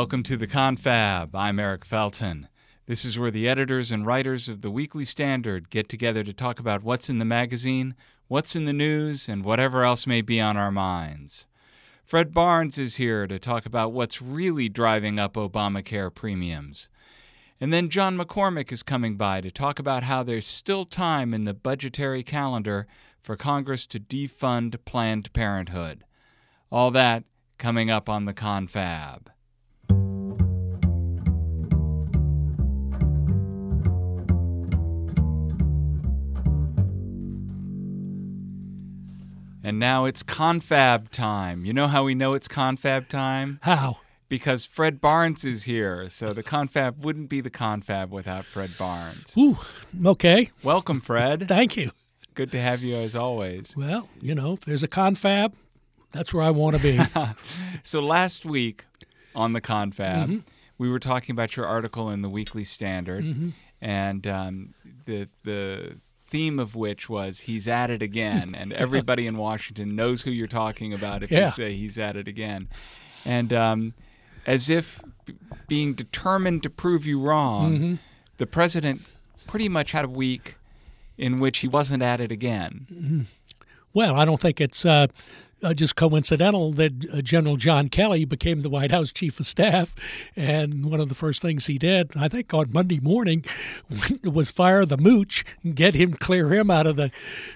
Welcome to the Confab. I'm Eric Felten. This is where the editors and writers of the Weekly Standard get together to talk about what's in the magazine, what's in the news, and whatever else may be on our minds. Fred Barnes is here to talk about what's really driving up Obamacare premiums. And then John McCormack is coming by to talk about how there's still time in the budgetary calendar for Congress to defund Planned Parenthood. All that coming up on the Confab. And now it's confab time. You know how we know it's confab time? How? Because Fred Barnes is here. So the confab wouldn't be the confab without Fred Barnes. Ooh, okay. Welcome, Fred. Thank you. Good to have you as always. Well, you know, if there's a confab, that's where I want to be. so last week on the confab, mm-hmm. we were talking about your article in the Weekly Standard, mm-hmm. and um, the the theme of which was he's at it again, and everybody in Washington knows who you're talking about if yeah. you say he's at it again, and um, as if being determined to prove you wrong, mm-hmm. the president pretty much had a week in which he wasn't at it again. Mm-hmm. Well, I don't think it's uh, uh, just coincidental that uh, General John Kelly became the White House chief of staff, and one of the first things he did, I think, on Monday morning, was fire the mooch and get him, clear him out of the,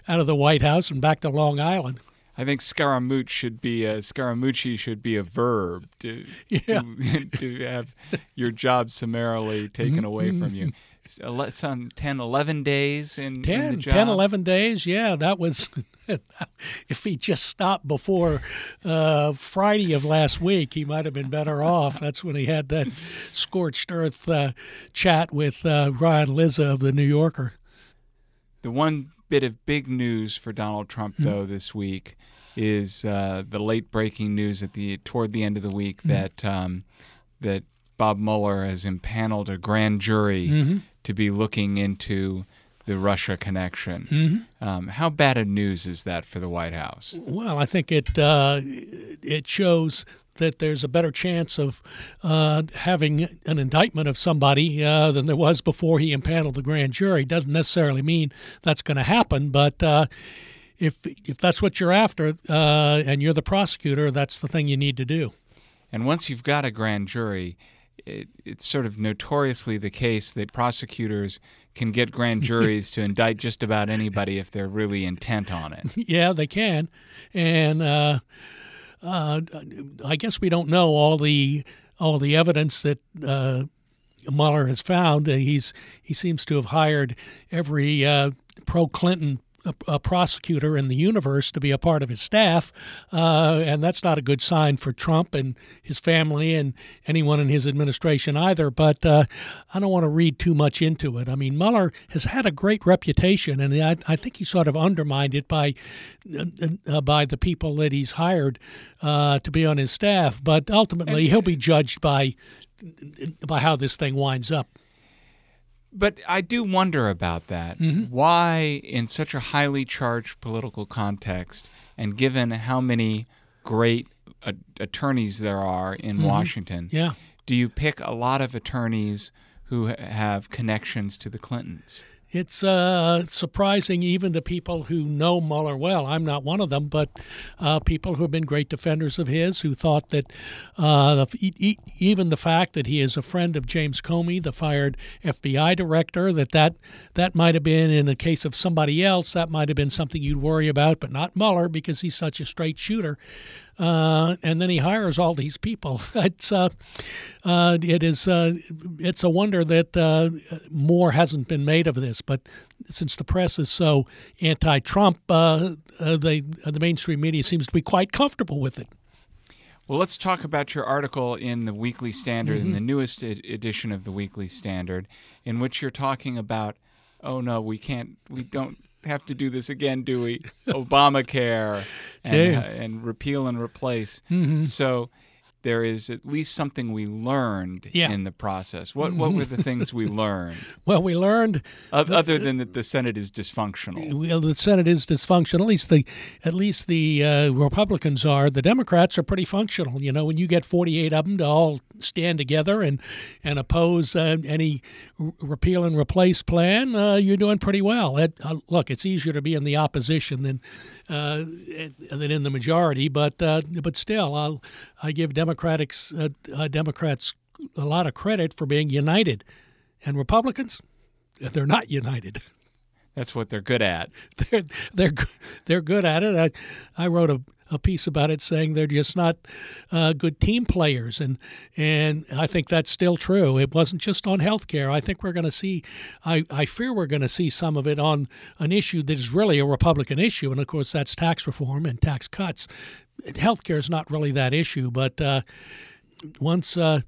out of the White House and back to Long Island. I think Scaramouche should be a Scaramucci should be a verb to yeah. to, to have your job summarily taken mm-hmm. away from you some 10, 11 days in, 10, in the job? 10, 11 days. Yeah, that was, if he just stopped before uh, Friday of last week, he might have been better off. That's when he had that scorched earth uh, chat with uh, Ryan Lizza of The New Yorker. The one bit of big news for Donald Trump, mm-hmm. though, this week is uh, the late breaking news at the toward the end of the week mm-hmm. that um, that Bob Mueller has impaneled a grand jury mm-hmm to be looking into the Russia connection. Mm-hmm. Um, how bad a news is that for the White House? Well, I think it uh, it shows that there's a better chance of uh, having an indictment of somebody uh, than there was before he impaneled the grand jury. Doesn't necessarily mean that's going to happen, but uh, if if that's what you're after uh, and you're the prosecutor, that's the thing you need to do. And once you've got a grand jury, it, it's sort of notoriously the case that prosecutors can get grand juries to indict just about anybody if they're really intent on it. Yeah, they can, and uh, uh, I guess we don't know all the all the evidence that. Uh, Mueller has found he's he seems to have hired every uh, pro Clinton a, a, prosecutor in the universe to be a part of his staff, uh, and that's not a good sign for Trump and his family and anyone in his administration either. But uh, I don't want to read too much into it. I mean, Mueller has had a great reputation, and I, I think he sort of undermined it by uh, by the people that he's hired uh, to be on his staff. But ultimately, he'll be judged by by how this thing winds up. But I do wonder about that. Mm-hmm. Why, in such a highly charged political context, and given how many great uh, attorneys there are in mm-hmm. Washington, yeah. do you pick a lot of attorneys who have connections to the Clintons? It's uh, surprising even to people who know Mueller well. I'm not one of them, but uh, people who have been great defenders of his, who thought that uh, even the fact that he is a friend of James Comey, the fired FBI director, that that, that might have been, in the case of somebody else, that might have been something you'd worry about, but not Mueller because he's such a straight shooter. Uh, and then he hires all these people. It's uh, uh, it is uh, it's a wonder that uh, more hasn't been made of this. But since the press is so anti-Trump, uh, the the mainstream media seems to be quite comfortable with it. Well, let's talk about your article in the Weekly Standard, mm-hmm. in the newest ed- edition of the Weekly Standard, in which you're talking about, oh no, we can't, we don't have to do this again, do we? Obamacare and, uh, and repeal and replace. Mm-hmm. So there is at least something we learned Yeah. in the process. What what were the things we learned, Well, we learned oth- other than that the Senate is dysfunctional? well, the Senate is dysfunctional. At least the at least the uh, Republicans are. The Democrats are pretty functional. You know, when you get 48 of them to all stand together and and oppose uh, any r- repeal and replace plan, uh, you're doing pretty well. It, uh, look, it's easier to be in the opposition than uh, than in the majority, but uh, but still, I'll I give Democrats uh, uh, Democrats a lot of credit for being united, and Republicans, they're not united. That's what they're good at. they're they're they're good at it. I I wrote a, a piece about it saying they're just not uh, good team players, and and I think that's still true. It wasn't just on healthcare. I think we're going to see. I I fear we're going to see some of it on an issue that is really a Republican issue, and of course that's tax reform and tax cuts. Healthcare is not really that issue, but uh, once. Uh,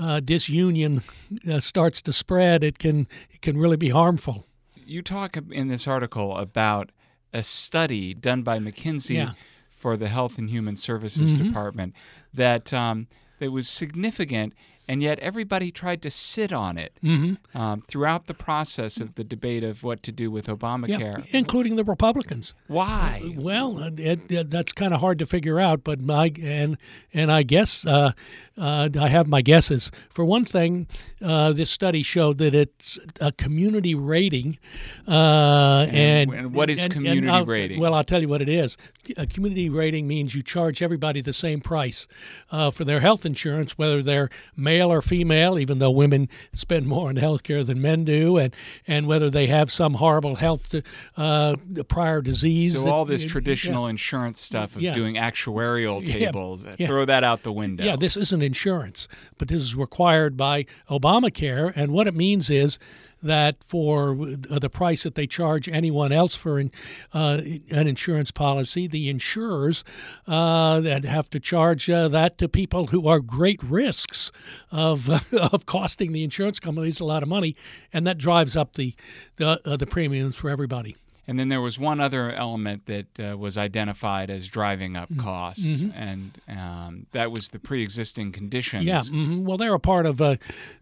uh, disunion uh, starts to spread, it can it can really be harmful. You talk in this article about a study done by McKinsey Yeah. For the Health and Human Services Mhm. Department that um, that was significant, and yet everybody tried to sit on it hmm um, throughout the process of the debate of what to do with Obamacare. Yeah, including the Republicans. Why? Well, it, it, that's kind of hard to figure out, but my and and I guess uh, uh, I have my guesses. For one thing, uh, this study showed that it's a community rating, uh, and, and what is and- and community I'll- rating? Well, I'll tell you what it is. A community rating means you charge everybody the same price uh, for their health insurance, whether they're male or female, even though women spend more on health care than men do, and, and whether they have some horrible health uh, prior disease. So that- all this yeah. traditional insurance stuff of Yeah. doing actuarial tables, Yeah. throw that out the window. Yeah, this isn't insurance, but this is required by Obamacare. And what it means is that for the price that they charge anyone else for an, uh, an insurance policy, the insurers uh, that have to charge uh, that to people who are great risks of of costing the insurance companies a lot of money, and that drives up the the, uh, the premiums for everybody. And then there was one other element that uh, was identified as driving up Mm-hmm. costs, and um, that was the pre-existing conditions. Yeah, hmm well, they're a part of uh,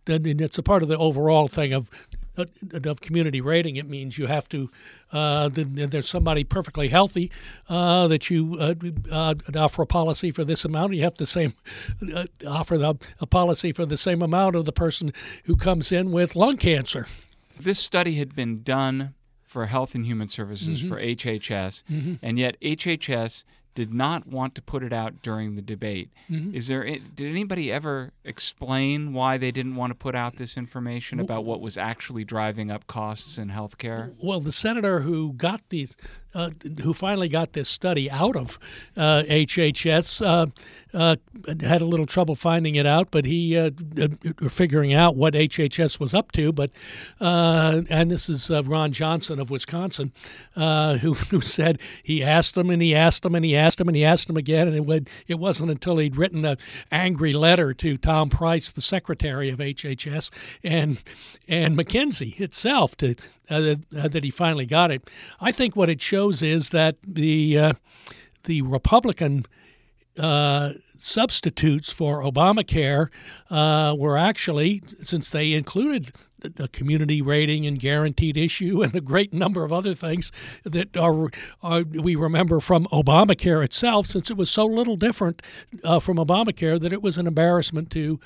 the, it's a part of the overall thing of uh, of community rating. It means you have to uh, th- there's somebody perfectly healthy uh, that you uh, uh, offer a policy for this amount. You have to same uh, offer the, a policy for the same amount of the person who comes in with lung cancer. This study had been done for Health and Human Services Mm-hmm. for HHS, and yet HHS did not want to put it out during the debate. Mm-hmm. Is there? Did anybody ever explain why they didn't want to put out this information about what was actually driving up costs in healthcare? Well, the senator who got these, uh, who finally got this study out of uh, HHS, uh, uh, had a little trouble finding it out, but he figuring out what HHS was up to. But and this is Ron Johnson of Wisconsin, who who said he asked him and he asked him and he asked him and he asked him again, and it would, it wasn't until he'd written an angry letter to Tom Price, the secretary of HHS, and and McKinsey itself to uh, that, uh, he finally got it. I think what it shows is that the uh, the Republican uh, substitutes for Obamacare uh, were actually, since they included a community rating and guaranteed issue and a great number of other things that are, are we remember from Obamacare itself, since it was so little different uh, from Obamacare that it was an embarrassment to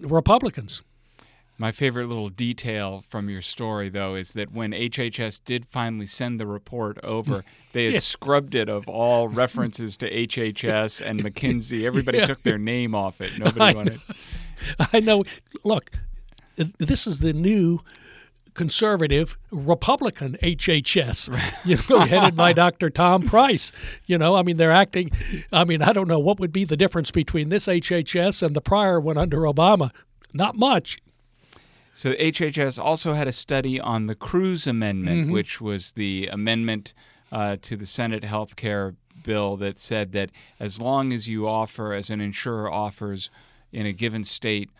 Republicans. My favorite little detail from your story, though, is that when HHS did finally send the report over, they had Yeah. scrubbed it of all references to HHS and McKinsey. Everybody Yeah. took their name off it. I Nobody wanted. I know. Look, this is the new conservative Republican HHS, you know, headed by Dr. Tom Price. You know, I mean, they're acting. I mean, I don't know what would be the difference between this HHS and the prior one under Obama. Not much. So HHS also had a study on the Cruz Amendment, Mm-hmm. which was the amendment uh, to the Senate health care bill that said that as long as you offer, as an insurer offers in a given state,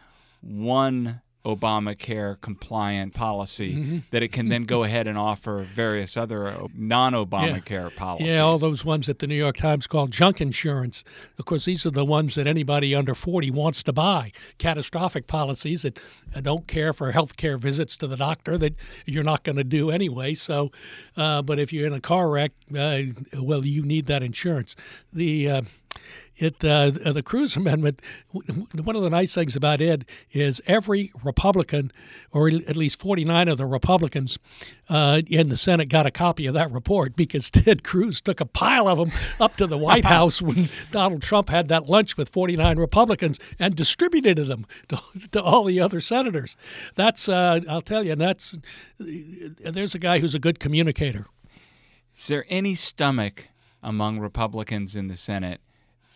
one Obamacare compliant policy mm-hmm. that it can then go ahead and offer various other non Obamacare yeah. policies. Yeah, all those ones that the New York Times called junk insurance. Of course, these are the ones that anybody under 40 wants to buy. Catastrophic policies that don't care for health care visits to the doctor that you're not going to do anyway. So, uh, but if you're in a car wreck, uh, well, you need that insurance. The uh, it uh, the Cruz Amendment. One of the nice things about it is every Republican, or at least 49 of the Republicans uh, in the Senate, got a copy of that report because Ted Cruz took a pile of them up to the White House when Donald Trump had that lunch with 49 Republicans and distributed them to, to all the other senators. That's uh, I'll tell you, that's there's a guy who's a good communicator. Is there any stomach among Republicans in the Senate?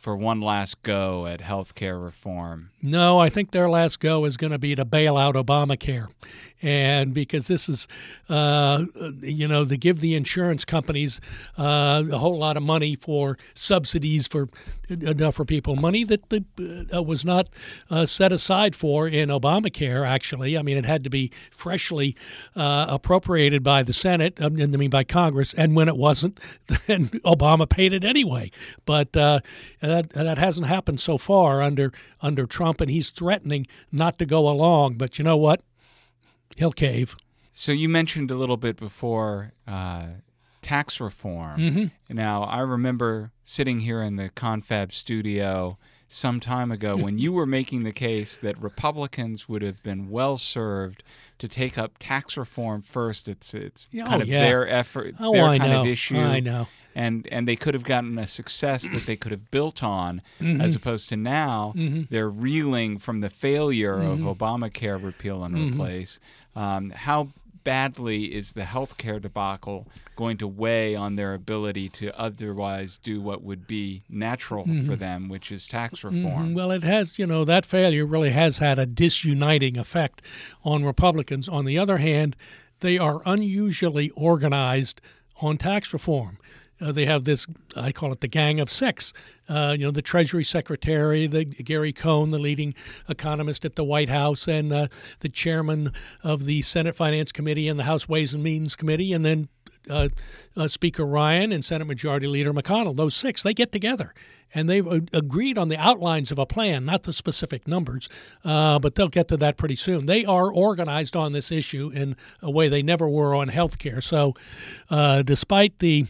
For one last go at health care reform? No, I think their last go is going to be to bail out Obamacare and because this is, uh, you know, to give the insurance companies uh, a whole lot of money for subsidies for enough for people, money that the, uh, was not uh, set aside for in Obamacare. Actually, I mean, it had to be freshly uh, appropriated by the Senate, I mean, by Congress, and when it wasn't, then Obama paid it anyway. But uh, that that hasn't happened so far under under Trump, and he's threatening not to go along. But you know what? he'll cave. So you mentioned a little bit before uh, tax reform. Mm-hmm. Now I remember sitting here in the Confab studio some time ago when you were making the case that Republicans would have been well served to take up tax reform first. It's it's oh, kind of yeah. their effort, oh, their I kind know. of issue. I know and and they could have gotten a success that they could have built on, mm-hmm. as opposed to now mm-hmm. they're reeling from the failure mm-hmm. of Obamacare repeal and Mm-hmm. replace. Um, how badly is the healthcare debacle going to weigh on their ability to otherwise do what would be natural Mm-hmm. for them, which is tax reform? Well, it has, you know, that failure really has had a disuniting effect on Republicans. On the other hand, they are unusually organized on tax reform. Uh, they have this, I call it the Gang of Six. Uh, you know, the Treasury Secretary, the Gary Cohn, the leading economist at the White House, and uh, the chairman of the Senate Finance Committee and the House Ways and Means Committee, and then uh, uh Speaker Ryan and Senate Majority Leader McConnell. Those six, they get together and they've agreed on the outlines of a plan, not the specific numbers, uh, but they'll get to that pretty soon. They are organized on this issue in a way they never were on health care. So, uh, despite the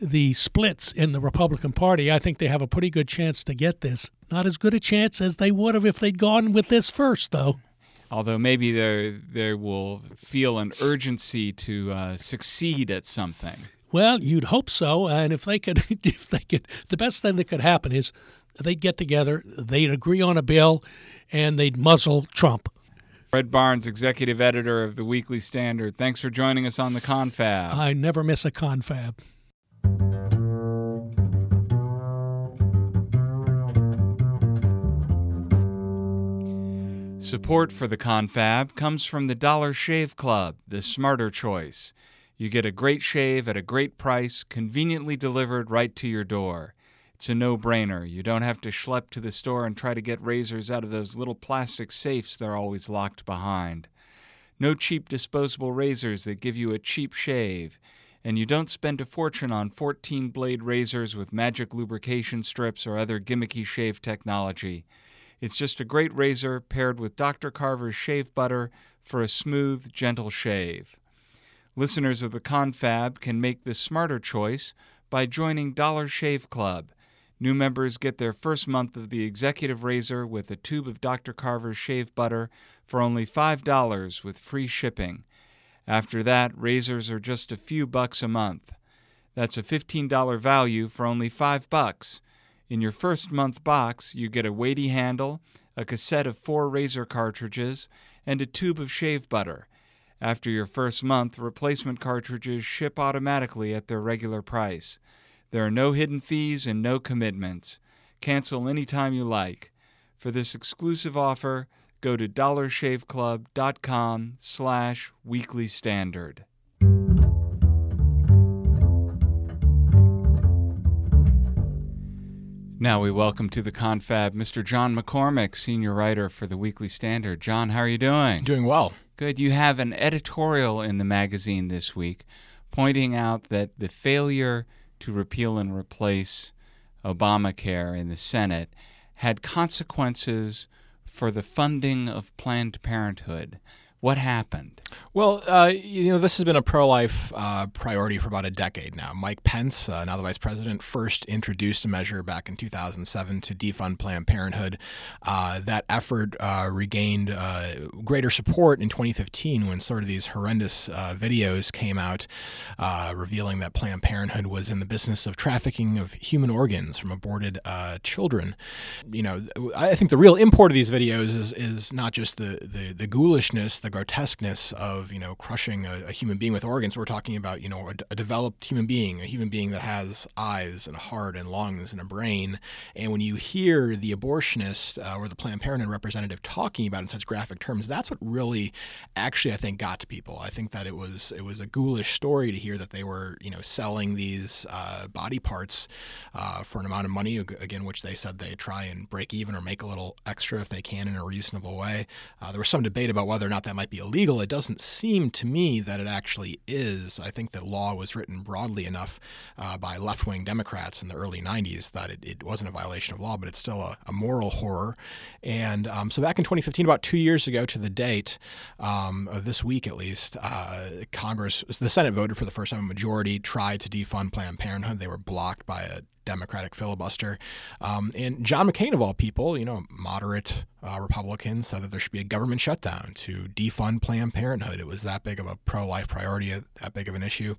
the splits in the Republican Party, I think they have a pretty good chance to get this. Not as good a chance as they would have if they'd gone with this first, though. Although maybe they they will feel an urgency to uh, succeed at something. Well, you'd hope so, and if they could, if they could, the best thing that could happen is they'd get together, they'd agree on a bill, and they'd muzzle Trump. Fred Barnes, executive editor of the Weekly Standard. Thanks for joining us on the Confab. I never miss a confab. Support for the confab comes from the Dollar Shave Club, the smarter choice. You get a great shave at a great price, conveniently delivered right to your door. It's a no brainer. You don't have to schlep to the store and try to get razors out of those little plastic safes they're always locked behind. No cheap disposable razors that give you a cheap shave. And you don't spend a fortune on 14 blade razors with magic lubrication strips or other gimmicky shave technology. It's just a great razor paired with Dr. Carver's shave butter for a smooth, gentle shave. Listeners of the Confab can make the smarter choice by joining Dollar Shave Club. New members get their first month of the executive razor with a tube of Dr. Carver's shave butter for only $5 with free shipping. After that, razors are just a few bucks a month. That's a $15 value for only 5 bucks. In your first month box, you get a weighty handle, a cassette of four razor cartridges, and a tube of shave butter. After your first month, replacement cartridges ship automatically at their regular price. There are no hidden fees and no commitments. Cancel anytime you like. For this exclusive offer, go to dollarshaveclub.com slash weekly standard. Now we welcome to the confab Mr. John McCormack, senior writer for the Weekly Standard. John, how are you doing? Doing well. Good. You have an editorial in the magazine this week pointing out that the failure to repeal and replace Obamacare in the Senate had consequences for the funding of Planned Parenthood. What happened? Well, uh, you know, this has been a pro life uh, priority for about a decade now. Mike Pence, uh, now the vice president, first introduced a measure back in 2007 to defund Planned Parenthood. Uh, that effort uh, regained uh, greater support in 2015 when sort of these horrendous videos came out revealing that Planned Parenthood was in the business of trafficking of human organs from aborted children. You know, I think the real import of these videos is, is not just the, the, the ghoulishness, the grotesqueness of you know crushing a, a human being with organs. We're talking about you know a, a, developed human being, a human being that has eyes and a heart and lungs and a brain. And when you hear the abortionist uh, or the Planned Parenthood representative talking about it in such graphic terms, that's what really, actually, I think got to people. I think that it was it was a ghoulish story to hear that they were you know selling these uh, body parts uh, for an amount of money again, which they said they try and break even or make a little extra if they can in a reasonable way. Uh, there was some debate about whether or not that might be illegal. It doesn't seem to me that it actually is. I think the law was written broadly enough uh, by left wing Democrats in the early 90s that it, it, wasn't a violation of law, but it's still a, a moral horror. And um, so back in 2015, about two years ago to the date, um, of this week at least, uh, Congress, the Senate voted for the first time a majority, tried to defund Planned Parenthood. They were blocked by a Democratic filibuster. Um, and John McCain, of all people, you know, moderate uh, Republicans, said that there should be a government shutdown to defund Planned Parenthood. It was that big of a pro life priority, uh, that big of an issue.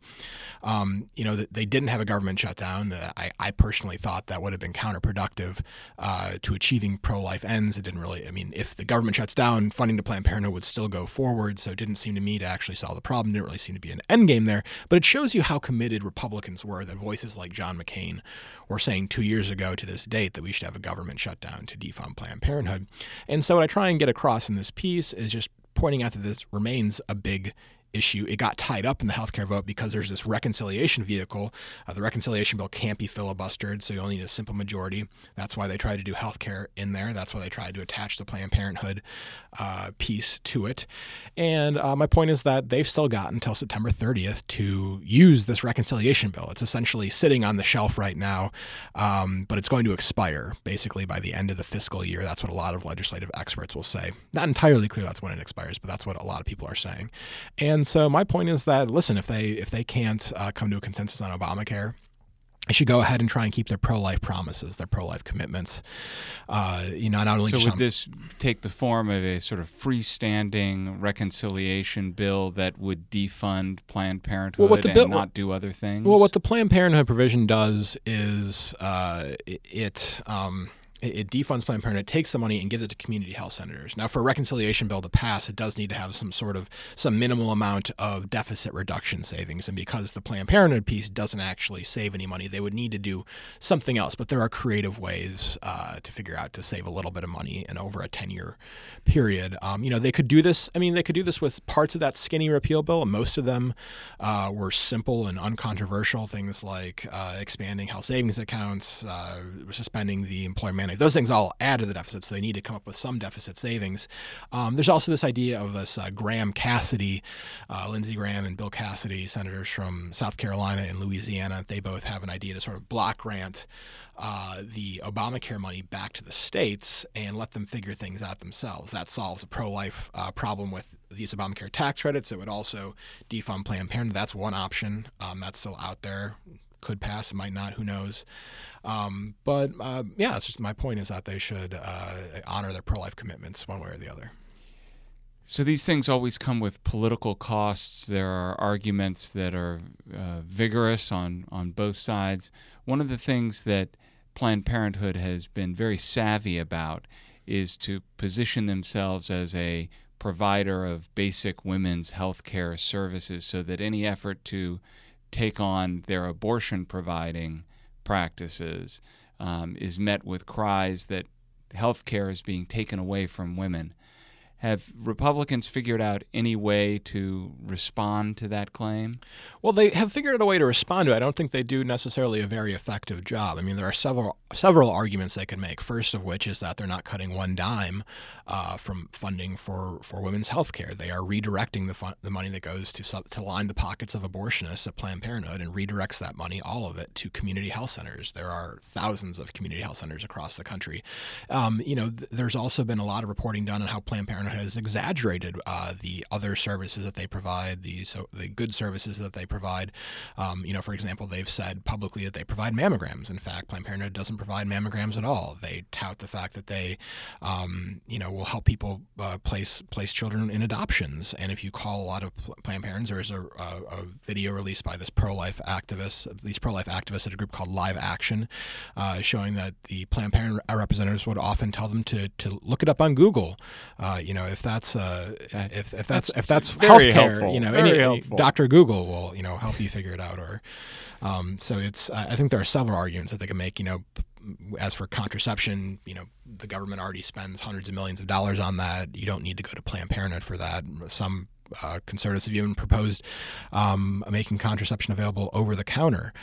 Um, you know, they didn't have a government shutdown. I, I personally thought that would have been counterproductive uh, to achieving pro life ends. It didn't really, I mean, if the government shuts down, funding to Planned Parenthood would still go forward. So it didn't seem to me to actually solve the problem. It didn't really seem to be an end game there. But it shows you how committed Republicans were that voices like John McCain were saying two years ago to this date that we should have a government shutdown to defund Planned Parenthood. And so what I try and get across in this piece is just pointing out that this remains a big issue. It got tied up in the healthcare vote because there's this reconciliation vehicle. Uh, the reconciliation bill can't be filibustered, so you only need a simple majority. That's why they tried to do healthcare in there. That's why they tried to attach the Planned Parenthood uh, piece to it. And uh, my point is that they've still got until September 30th to use this reconciliation bill. It's essentially sitting on the shelf right now, um, but it's going to expire basically by the end of the fiscal year. That's what a lot of legislative experts will say. Not entirely clear that's when it expires, but that's what a lot of people are saying. And so my point is that listen, if they if they can't uh, come to a consensus on Obamacare, they should go ahead and try and keep their pro-life promises, their pro-life commitments. Uh, you know, not only so would this take the form of a sort of freestanding reconciliation bill that would defund Planned Parenthood well, what the bill, and not do other things? Well, what the Planned Parenthood provision does is uh, it. Um, it, defunds Planned Parenthood, it takes the money and gives it to community health centers. Now, for a reconciliation bill to pass, it does need to have some sort of some minimal amount of deficit reduction savings. And because the Planned Parenthood piece doesn't actually save any money, they would need to do something else. But there are creative ways uh, to figure out to save a little bit of money in over a ten year period. Um, you know, they could do this. I mean, they could do this with parts of that skinny repeal bill. Most of them uh, were simple and uncontroversial things like uh, expanding health savings accounts, uh, suspending the employment Those things all add to the deficit, so they need to come up with some deficit savings. Um, there's also this idea of this uh, Graham Cassidy, uh, Lindsey Graham and Bill Cassidy, senators from South Carolina and Louisiana. They both have an idea to sort of block grant uh, the Obamacare money back to the states and let them figure things out themselves. That solves a pro life uh, problem with these Obamacare tax credits. It would also defund Planned Parenthood. That's one option um, that's still out there could pass, might not, who knows. Um, but uh, yeah, it's just my point is that they should uh, honor their pro life commitments one way or the other. So these things always come with political costs. There are arguments that are uh, vigorous on, on both sides. One of the things that Planned Parenthood has been very savvy about is to position themselves as a provider of basic women's health care services so that any effort to take on their abortion providing practices um, is met with cries that health care is being taken away from women. Have Republicans figured out any way to respond to that claim? Well, they have figured out a way to respond to it. I don't think they do necessarily a very effective job. I mean, there are several several arguments they could make. First of which is that they're not cutting one dime uh, from funding for, for women's health care. They are redirecting the fun, the money that goes to to line the pockets of abortionists at Planned Parenthood and redirects that money, all of it, to community health centers. There are thousands of community health centers across the country. Um, you know, th- there's also been a lot of reporting done on how Planned Parenthood has exaggerated uh, the other services that they provide, the so the good services that they provide. Um, you know, for example, they've said publicly that they provide mammograms. In fact, Planned Parenthood doesn't provide mammograms at all. They tout the fact that they, um, you know, will help people uh, place place children in adoptions. And if you call a lot of Planned Parents, there's a, a, a video released by this pro-life activists, these pro-life activists at a group called Live Action, uh, showing that the Planned Parenthood representatives would often tell them to to look it up on Google. Uh, you know, if that's uh, if, if that's, if that's very healthcare, helpful. you know, Very any, helpful. Dr. Google will you know help you figure it out. Or um, so it's I I think there are several arguments that they can make. You know, as for contraception, you know, the government already spends hundreds of millions of dollars on that. You don't need to go to Planned Parenthood for that. Some uh, conservatives have even proposed um, making contraception available over the counter.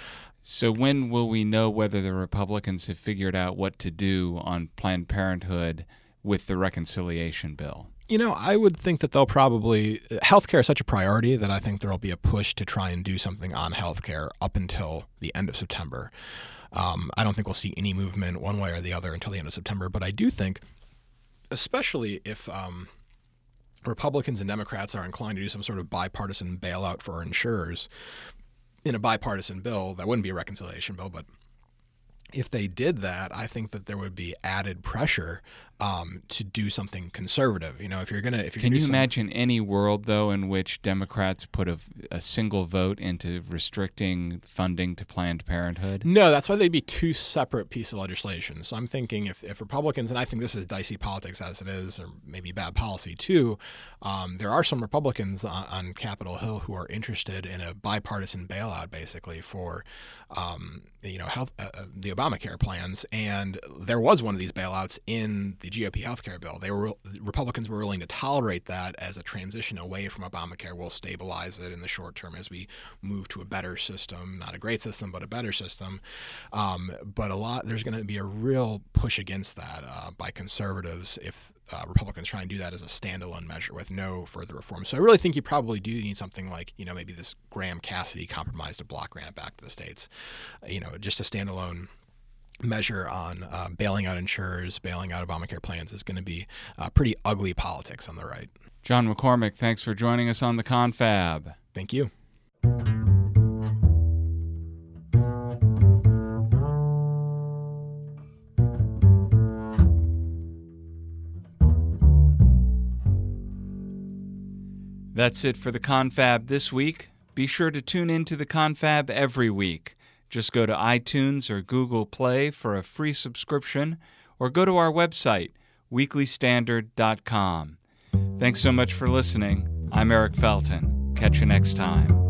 So, when will we know whether the Republicans have figured out what to do on Planned Parenthood with the reconciliation bill? You know, I would think that they'll probably healthcare is such a priority that I think there'll be a push to try and do something on healthcare up until the end of September. Um, I don't think we'll see any movement one way or the other until the end of September, but I do think, especially if um, Republicans and Democrats are inclined to do some sort of bipartisan bailout for insurers in a bipartisan bill, that wouldn't be a reconciliation bill, but if they did that, I think that there would be added pressure um, to do something conservative. You know, if you're gonna, if you're Can you some- imagine any world, though, in which Democrats put a, a single vote into restricting funding to Planned Parenthood? No, that's why they'd be two separate pieces of legislation. So I'm thinking if, if Republicans, and I think this is dicey politics as it is, or maybe bad policy too, um, there are some Republicans on, on Capitol Hill who are interested in a bipartisan bailout, basically for, um, you know, health, uh, uh, the Obamacare plans. And there was one of these bailouts in the GOP healthcare bill. They were Republicans were willing to tolerate that as a transition away from Obamacare. We'll stabilize it in the short term as we move to a better system, not a great system, but a better system. Um, but a lot there's going to be a real push against that uh, by conservatives if uh, Republicans try and do that as a standalone measure with no further reform. So I really think you probably do need something like you know maybe this Graham Cassidy compromise to block grant back to the states, you know, just a standalone measure on uh, bailing out insurers, bailing out Obamacare plans is going to be uh, pretty ugly politics on the right. John McCormack, thanks for joining us on the Confab. Thank you. That's it for the Confab this week. Be sure to tune in to the Confab every week. Just go to iTunes or Google Play for a free subscription, or go to our website, weeklystandard.com. Thanks so much for listening. I'm Eric Felten. Catch you next time.